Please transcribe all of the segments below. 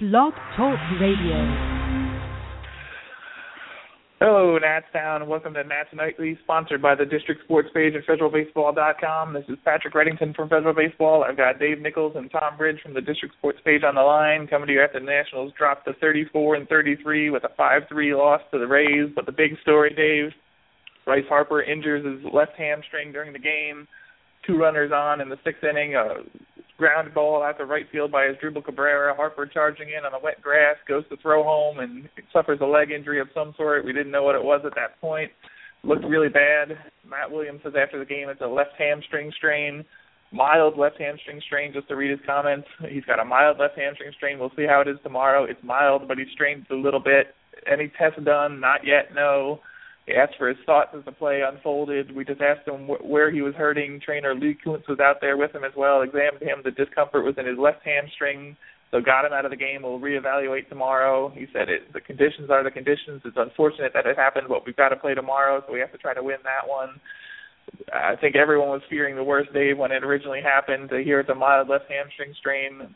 Blog Talk Radio. Hello, Nats Town. Welcome to Nats Nightly, sponsored by the District Sports page at FederalBaseball.com. This is Patrick Reddington from Federal Baseball. I've got Dave Nichols and Tom Bridge from the District Sports page on the line, coming to you after the Nationals dropped to 34 and 33 with a 5-3 loss to the Rays. But the big story, Dave, Bryce Harper injures his left hamstring during the game. Two runners on in the sixth inning. A ground ball out to right field by Asdrubal Cabrera. Harper charging in on the wet grass, goes to throw home and suffers a leg injury of some sort. We didn't know what it was at that point. Looked really bad. Matt Williams says after the game it's a left hamstring strain, mild left hamstring strain. Just to read his comments, he's got a mild left hamstring strain. We'll see how it is tomorrow. It's mild, but he strained a little bit. Any tests done? Not yet. No. Asked for his thoughts as the play unfolded. We just asked him wh- where he was hurting. Trainer Lee Kuntz was out there with him as well, examined him. The discomfort was in his left hamstring, so got him out of the game. We'll reevaluate tomorrow. He said it, the conditions are the conditions. It's unfortunate that it happened, but we've got to play tomorrow, so we have to try to win that one. I think everyone was fearing the worst, Dave, when it originally happened. To hear it's a mild left hamstring strain,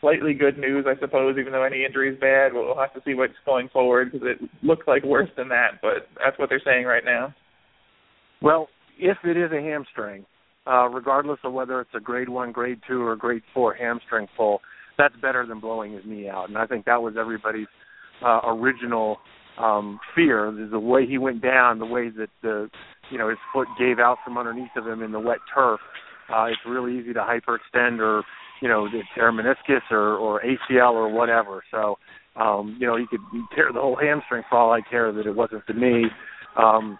slightly good news, I suppose. Even though any injury is bad, we'll have to see what's going forward because it looks like worse than that. But that's what they're saying right now. Well, if it is a hamstring, uh, regardless of whether it's a grade one, grade two, or grade four hamstring pull, that's better than blowing his knee out. And I think that was everybody's uh, original um, fear. The way he went down, the way that the you know his foot gave out from underneath of him in the wet turf. Uh, it's really easy to hyperextend or you know tear meniscus or or ACL or whatever. So um, you know he could tear the whole hamstring for all I care that it wasn't the knee. Um,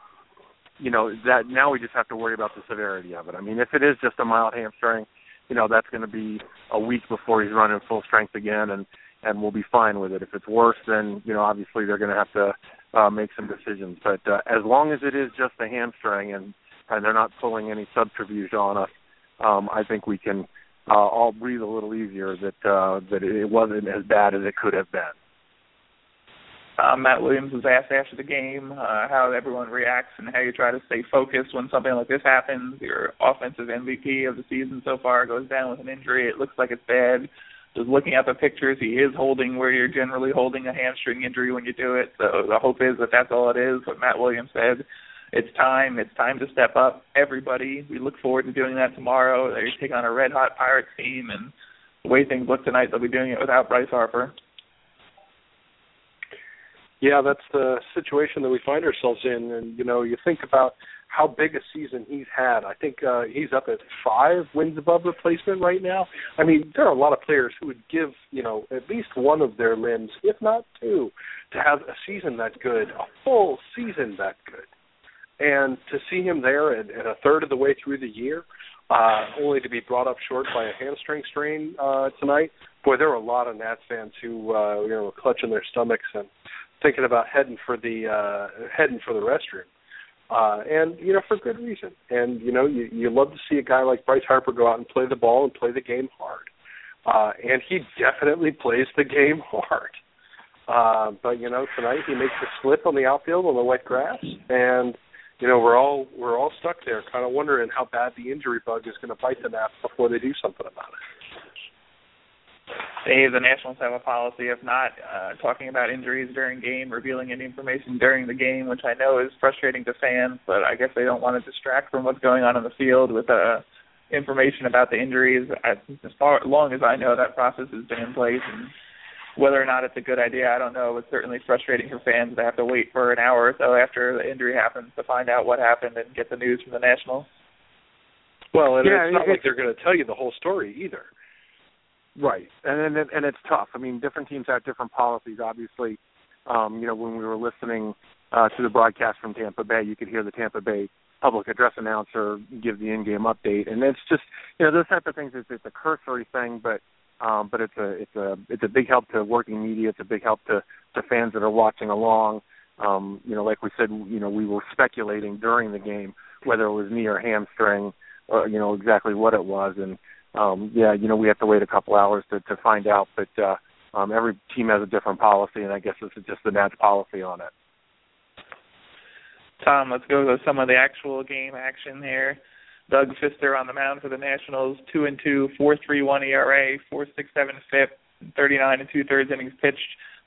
you know that now we just have to worry about the severity of it. I mean, if it is just a mild hamstring, you know that's going to be a week before he's running full strength again, and and we'll be fine with it. If it's worse, then you know obviously they're going to have to uh, make some decisions. But uh, as long as it is just a hamstring and and they're not pulling any subterfuge on us, um, I think we can uh, all breathe a little easier that uh, that it wasn't as bad as it could have been. Uh, Matt Williams was asked after the game uh, how everyone reacts and how you try to stay focused when something like this happens. Your offensive MVP of the season so far goes down with an injury. It looks like it's bad just looking at the pictures, he is holding where you're generally holding a hamstring injury when you do it. So the hope is that that's all it is. What Matt Williams said, it's time. It's time to step up. Everybody, we look forward to doing that tomorrow. They're taking on a red hot Pirates team, and the way things look tonight, they'll be doing it without Bryce Harper. Yeah, that's the situation that we find ourselves in, and you know, you think about how big a season he's had. I think uh, he's up at five wins above replacement right now. I mean, there are a lot of players who would give you know at least one of their limbs, if not two, to have a season that good, a full season that good. And to see him there at, at a third of the way through the year, uh, only to be brought up short by a hamstring strain uh, tonight. Boy, there were a lot of Nats fans who uh, you know were clutching their stomachs and thinking about heading for the uh, heading for the restroom uh, and you know for good reason. And you know you you love to see a guy like Bryce Harper go out and play the ball and play the game hard, uh, and he definitely plays the game hard. Uh, but you know tonight he makes a slip on the outfield on the wet grass, and you know we're all we're all stuck there, kind of wondering how bad the injury bug is going to bite the Nats before they do something about it. Dave, the Nationals have a policy of not uh, talking about injuries during game, revealing any information during the game, which I know is frustrating to fans, but I guess they don't want to distract from what's going on in the field with uh, information about the injuries. I, as far as long as I know, that process has been in place, and whether or not it's a good idea, I don't know. It's certainly frustrating for fans to have to wait for an hour or so after the injury happens to find out what happened and get the news from the Nationals. Well, and Yeah, it's not it- like they're going to tell you the whole story either. Right, and and and it's tough. I mean, different teams have different policies. Obviously, um, you know, when we were listening uh, to the broadcast from Tampa Bay, you could hear the Tampa Bay public address announcer give the in-game update, and it's just you know those type of things. It's, it's a cursory thing, but um, but it's a it's a it's a big help to working media. It's a big help to to fans that are watching along. Um, you know, like we said, you know, we were speculating during the game whether it was knee or hamstring, or you know exactly what it was, and um, yeah, you know, we have to wait a couple hours to, to find out. But uh, um, every team has a different policy, and I guess this is just the Nats policy on it. Tom, let's go to some of the actual game action here. Doug Fister on the mound for the Nationals, two and two, four three one ERA, four six seven FIP, 39 and two thirds innings pitched.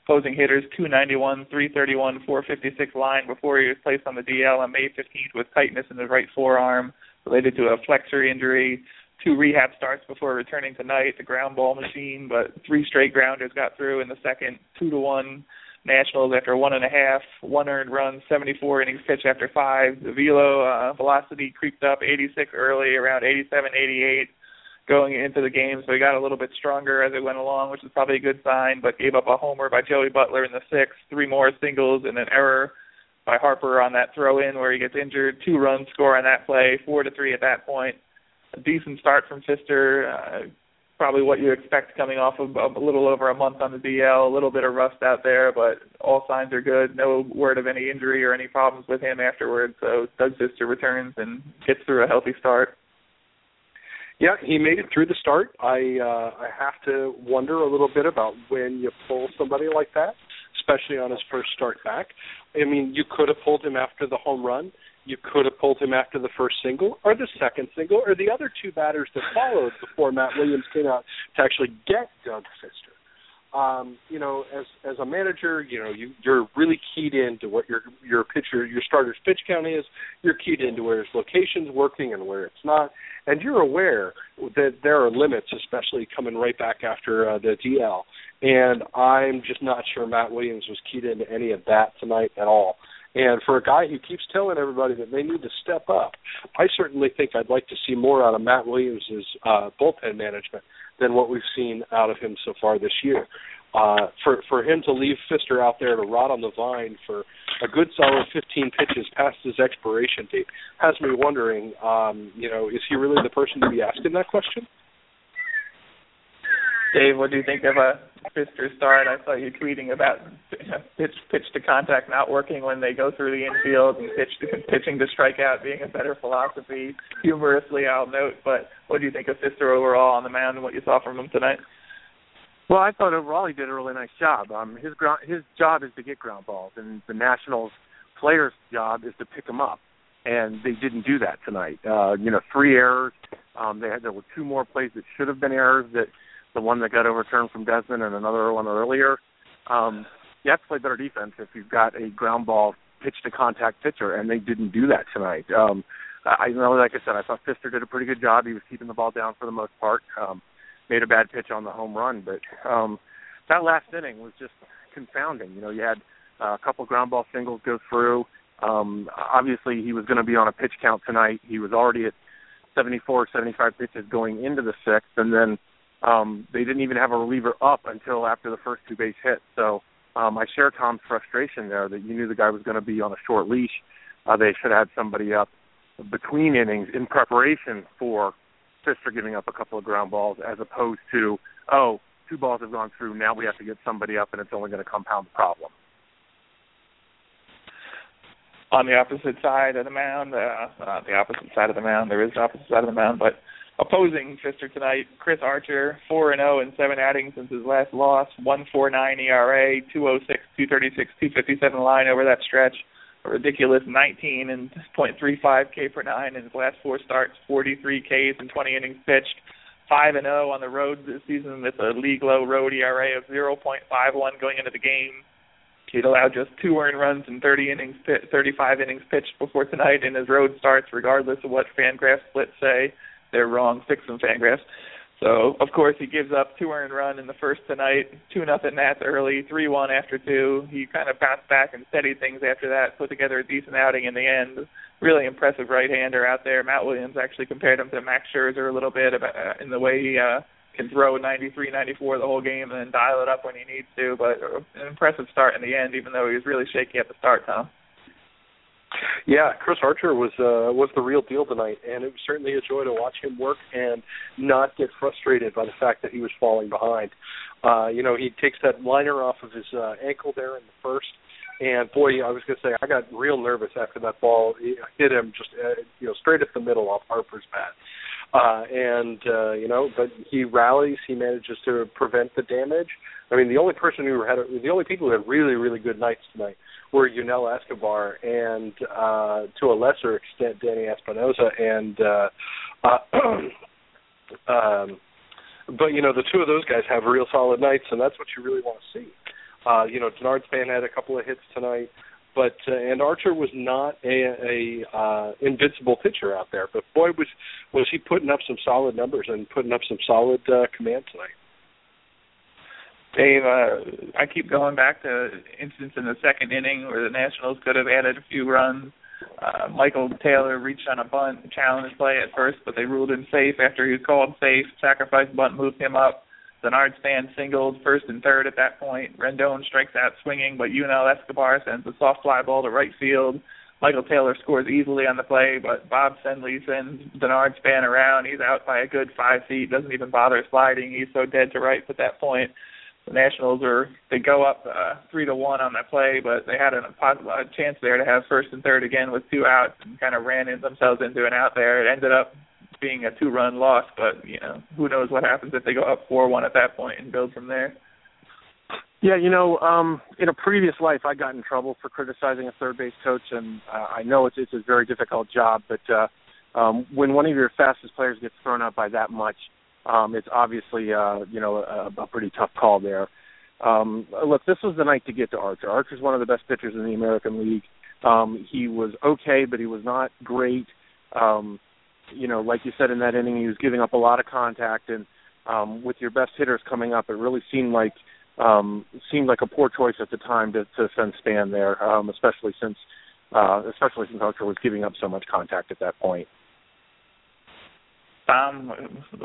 Opposing hitters 291, 331, 456 line before he was placed on the DL on May 15th with tightness in his right forearm related to a flexor injury. Two rehab starts before returning tonight. The ground ball machine, but three straight grounders got through in the second. Two to one Nationals after one and a half, one earned run, 74 innings pitched after five. The velo uh, velocity creeped up 86 early, around 87, 88 going into the game, so he got a little bit stronger as it went along, which is probably a good sign. But gave up a homer by Joey Butler in the sixth, three more singles, and an error by Harper on that throw in where he gets injured. Two runs score on that play, four to three at that point. A decent start from Fister. Uh, probably what you expect coming off of a little over a month on the DL. A little bit of rust out there, but all signs are good. No word of any injury or any problems with him afterwards. So Doug Fister returns and gets through a healthy start. Yeah, he made it through the start. I uh, I have to wonder a little bit about when you pull somebody like that, especially on his first start back. I mean, you could have pulled him after the home run. You could have pulled him after the first single or the second single or the other two batters that followed before Matt Williams came out to actually get Doug Fister um, you know, as as a manager, you know, you you're really keyed into what your your pitcher your starter's pitch count is. You're keyed into where his location's working and where it's not, and you're aware that there are limits, especially coming right back after uh, the DL. And I'm just not sure Matt Williams was keyed into any of that tonight at all. And for a guy who keeps telling everybody that they need to step up, I certainly think I'd like to see more out of Matt Williams's uh, bullpen management than what we've seen out of him so far this year. Uh, for for him to leave Fister out there to rot on the vine for a good solid 15 pitches past his expiration date has me wondering, um, you know, is he really the person to be asking that question? Dave, what do you think of a Fister start? I saw you tweeting about pitch pitch to contact not working when they go through the infield and pitch to, pitching to strikeout being a better philosophy. Humorously, I'll note. But what do you think of Fister overall on the mound and what you saw from him tonight? Well, I thought overall he did a really nice job. Um, his ground, his job is to get ground balls, and the Nationals' player's job is to pick them up, and they didn't do that tonight. Uh, you know, three errors. Um, they had there were two more plays that should have been errors that the one that got overturned from Desmond and another one earlier. Um, you have to play better defense if you've got a ground ball pitch to contact pitcher, and they didn't do that tonight. Um, I know, like I said, I thought Fister did a pretty good job. He was keeping the ball down for the most part. Um, made a bad pitch on the home run, but um, that last inning was just confounding. You know, you had uh, a couple ground ball singles go through. Um, obviously, he was going to be on a pitch count tonight. He was already at 74, 75 pitches going into the sixth, and then um, they didn't even have a reliever up until after the first two base hits. So um, I share Tom's frustration there that you knew the guy was going to be on a short leash. Uh, they should have had somebody up between innings in preparation for Fister giving up a couple of ground balls, as opposed to oh, two balls have gone through. Now we have to get somebody up, and it's only going to compound the problem. On the opposite side of the mound, uh, not the opposite side of the mound. There is the opposite side of the mound, but opposing Fister tonight, Chris Archer, four and zero oh in seven outings since his last loss, one four nine ERA, two oh six, two thirty six, two fifty seven line over that stretch. A ridiculous 19 and .35 K per nine in his last four starts, 43 Ks and 20 innings pitched. Five and zero oh on the road this season with a league low road ERA of 0.51 going into the game. He'd allowed just two earned runs in 30 innings, 35 innings pitched before tonight in his road starts, regardless of what Fangraphs splits say they're wrong. Fix them, Fangraphs. So of course he gives up two earned run in the first tonight, two nothing Nats early, three one after two. He kind of bounced back and steadied things after that, put together a decent outing in the end. Really impressive right hander out there. Matt Williams actually compared him to Max Scherzer a little bit about, uh, in the way he uh, can throw 93, 94 the whole game and then dial it up when he needs to. But uh, an impressive start in the end, even though he was really shaky at the start, Tom. Yeah, Chris Archer was uh, was the real deal tonight, and it was certainly a joy to watch him work and not get frustrated by the fact that he was falling behind. Uh, you know, he takes that liner off of his uh, ankle there in the first, and boy, I was going to say I got real nervous after that ball it hit him just uh, you know straight at the middle off Harper's bat. Uh, and uh, you know, but he rallies. He manages to prevent the damage. I mean, the only person who had the only people who had really really good nights tonight were Yunel Escobar and uh, to a lesser extent Danny Espinosa and uh, uh, um, but you know the two of those guys have real solid nights, and that's what you really want to see. Uh, you know, Denard Span had a couple of hits tonight, but uh, and Archer was not a, a uh, invincible pitcher out there, but boy was was he putting up some solid numbers and putting up some solid uh, command tonight. Dave, uh, I keep going back to incidents in the second inning where the Nationals could have added a few runs. Uh, Michael Taylor reached on a bunt, challenged play at first, but they ruled him safe after he was called safe. Sacrifice bunt moved him up. Denard Span singled first and third at that point. Rendon strikes out swinging, but Yunel Escobar sends a soft fly ball to right field. Michael Taylor scores easily on the play, but Bob Henley sends Denard Span around. He's out by a good five feet, doesn't even bother sliding. He's so dead to rights at that point the Nationals are they go up uh, three to one on that play, but they had a, a chance there to have first and third again with two outs and kind of ran in themselves into an out there. It ended up being a two-run loss, but you know who knows what happens if they go up four-one at that point and build from there. Yeah, you know, um, in a previous life, I got in trouble for criticizing a third base coach, and uh, I know it's it's a very difficult job. But uh, um, when one of your fastest players gets thrown out by that much, um, it's obviously uh, you know a, a pretty tough call there. Um, look, this was the night to get to Archer. Archer's one of the best pitchers in the American League. Um, he was okay, but he was not great. Um, you know, like you said in that inning, he was giving up a lot of contact, and um, with your best hitters coming up, it really seemed like um, seemed like a poor choice at the time to, to send Span there, um, especially since uh, especially since Archer was giving up so much contact at that point. Tom,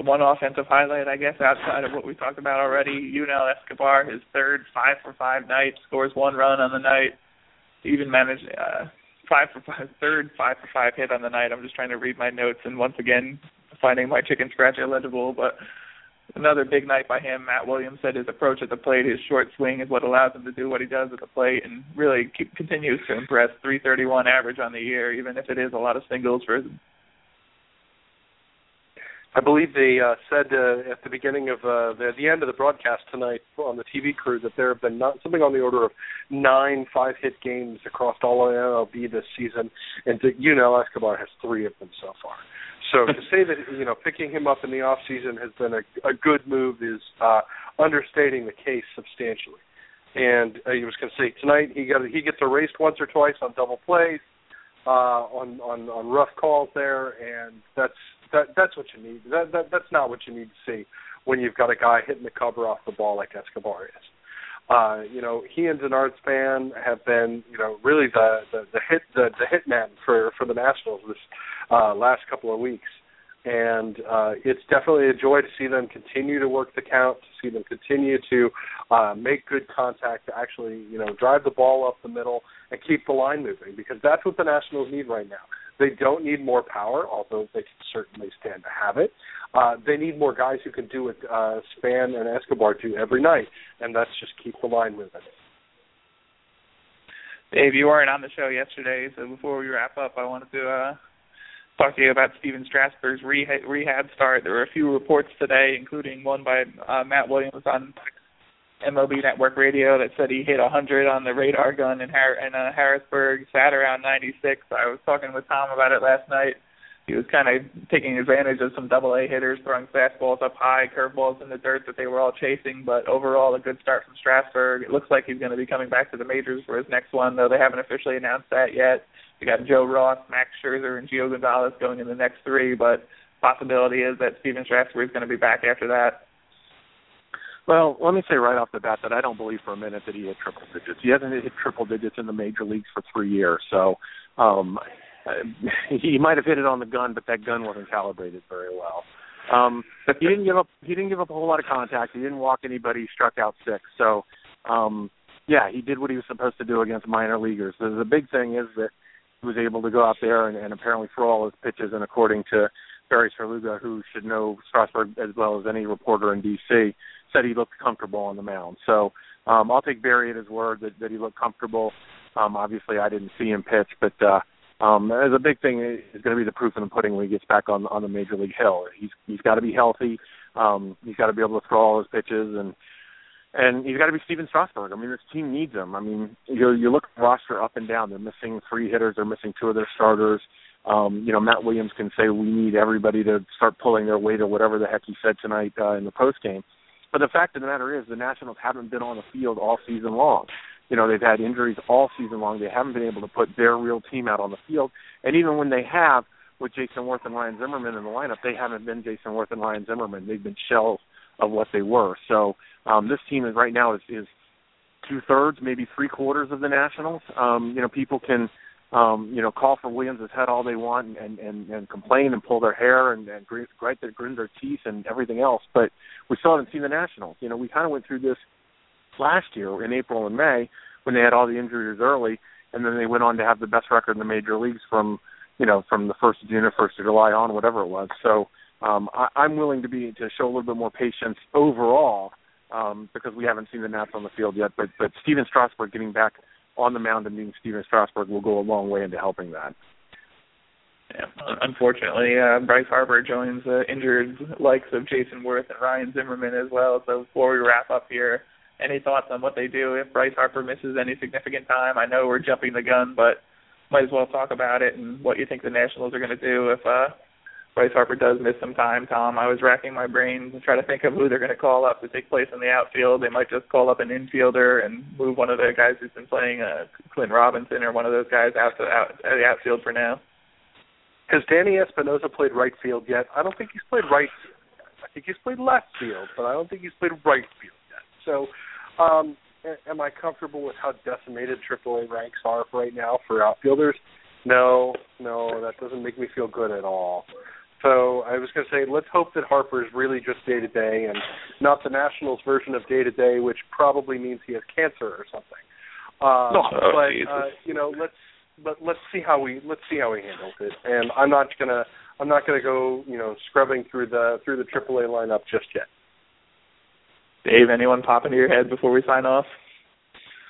one offensive highlight, I guess, outside of what we talked about already. Yunel Escobar, his third five for five night, scores one run on the night. Even managed uh, five for five, third five for five hit on the night. I'm just trying to read my notes and once again finding my chicken scratch illegible. But another big night by him. Matt Williams said his approach at the plate, his short swing, is what allows him to do what he does at the plate, and really keep, continues to impress. 331 average on the year, even if it is a lot of singles for I believe they uh, said uh, at the beginning of uh, the, the end of the broadcast tonight on the TV crew that there have been not, something on the order of nine five-hit games across all of MLB this season, and to, you know Escobar has three of them so far. So to say that you know picking him up in the off season has been a, a good move is uh, understating the case substantially. And uh, he was going to say tonight he got he gets erased once or twice on double plays, uh, on on on rough calls there, and that's that that's what you need. That, that that's not what you need to see when you've got a guy hitting the cover off the ball like Escobar is. Uh, you know, he and Denard Span have been, you know, really the the, the hit the, the hitman for for the Nationals this uh, last couple of weeks, and uh, it's definitely a joy to see them continue to work the count, to see them continue to uh, make good contact, to actually, you know, drive the ball up the middle and keep the line moving because that's what the Nationals need right now. They don't need more power, although they can certainly stand to have it. Uh, they need more guys who can do what uh, Span and Escobar do every night, and that's just keep the line moving. Dave, you weren't on the show yesterday, so before we wrap up, I wanted to uh, talk to you about Stephen Strasburg's rehab, rehab start. There were a few reports today, including one by uh, Matt Williams on MLB Network Radio that said he hit 100 on the radar gun in, Har- in uh, Harrisburg, sat around 96. I was talking with Tom about it last night. He was kind of taking advantage of some double A hitters, throwing fastballs up high, curveballs in the dirt that they were all chasing. But overall, a good start from Strasburg. It looks like he's going to be coming back to the majors for his next one, though they haven't officially announced that yet. We got Joe Ross, Max Scherzer, and Gio Gonzalez going in the next three, but possibility is that Stephen Strasburg is going to be back after that. Well, let me say right off the bat that I don't believe for a minute that he hit triple digits. He hasn't hit triple digits in the major leagues for three years, so um he might have hit it on the gun, but that gun wasn't calibrated very well. Um he didn't give up he didn't give up a whole lot of contact. He didn't walk anybody, he struck out six. So um yeah, he did what he was supposed to do against minor leaguers. The, the big thing is that he was able to go out there and, and apparently throw all his pitches and according to Barry Svrluga, who should know Strasburg as well as any reporter in DC, said he looked comfortable on the mound. So um, I'll take Barry at his word that, that he looked comfortable. Um, obviously, I didn't see him pitch, but uh, um, as a big thing is going to be the proof in the pudding when he gets back on on the major league hill. He's he's got to be healthy. Um, he's got to be able to throw all his pitches and and he's got to be Stephen Strasburg. I mean, this team needs him. I mean, you you look at the roster up and down. They're missing three hitters. They're missing two of their starters. um, you know, Matt Williams can say we need everybody to start pulling their weight or whatever the heck he said tonight uh, in the post game. But the fact of the matter is, the Nationals haven't been on the field all season long. You know, they've had injuries all season long. They haven't been able to put their real team out on the field. And even when they have, with Jayson Werth and Ryan Zimmerman in the lineup, they haven't been Jayson Werth and Ryan Zimmerman. They've been shells of what they were. So um, this team is right now is, is two thirds, maybe three quarters of the Nationals. Um, you know, people can um, you know, call for Williams' head all they want and, and, and complain and pull their hair and, and grind their, grind their teeth and everything else. But we still haven't seen the Nationals. You know, we kind of went through this last year in April and May when they had all the injuries early, and then they went on to have the best record in the major leagues from, you know, from the first of June or first of July on, whatever it was. So um, I, I'm willing to be to show a little bit more patience overall um, because we haven't seen the Nats on the field yet. But but Stephen Strasburg getting back on the mound and being Stephen Strasburg will go a long way into helping that. Yeah, unfortunately, uh, Bryce Harper joins the injured likes of Jayson Werth and Ryan Zimmerman as well. So before we wrap up here, any thoughts on what they do if Bryce Harper misses any significant time? I know we're jumping the gun, but might as well talk about it and what you think the Nationals are going to do if uh, Bryce Harper does miss some time, Tom. I was racking my brains to try to think of who they're going to call up to take place in the outfield. They might just call up an infielder and move one of the guys who's been playing, uh, Clint Robinson or one of those guys out to out, the outfield for now. Has Danny Espinosa played right field yet? I don't think he's played right. I think he's played left field, but I don't think he's played right field yet. So, um, am I comfortable with how decimated AAA ranks are right now for outfielders? No, no, that doesn't make me feel good at all. So I was going to say, let's hope that Harper is really just day to day and not the Nationals version of day to day, which probably means he has cancer or something. Uh, no, oh, but uh, you know, let's but let's see how we let's see how he handles it. And I'm not gonna I'm not gonna go you know scrubbing through the through the AAA lineup just yet. Dave, anyone pop into your head before we sign off?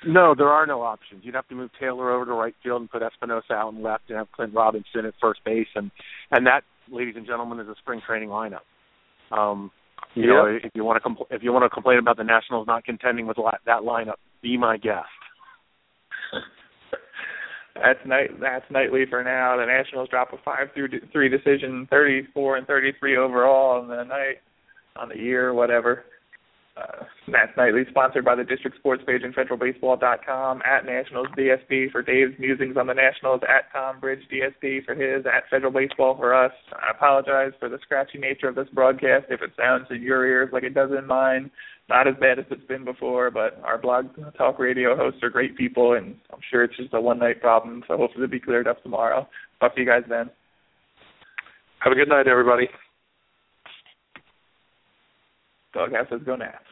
No, there are no options. You'd have to move Taylor over to right field and put Espinosa out and left and have Clint Robinson at first base, and and that ladies and gentlemen, is a spring training lineup. Um, you yep. know, if you want to compl- if you want to complain about the Nationals not contending with la- that lineup, be my guest. that's night. That's nightly for now. The Nationals drop a five through three decision, thirty four and thirty three overall on the night, on the year, whatever. Uh, Nats Nightly, sponsored by the District Sports page and FederalBaseball.com, at Nationals DSP for Dave's musings on the Nationals, at Tom Bridge DSP for his, at Federal Baseball for us. I apologize for the scratchy nature of this broadcast if it sounds in your ears like it does in mine. Not as bad as it's been before, but our blog talk radio hosts are great people, and I'm sure it's just a one night problem, so hopefully it'll be cleared up tomorrow. Talk to you guys then. Have a good night, everybody. Doghouse says go Nats.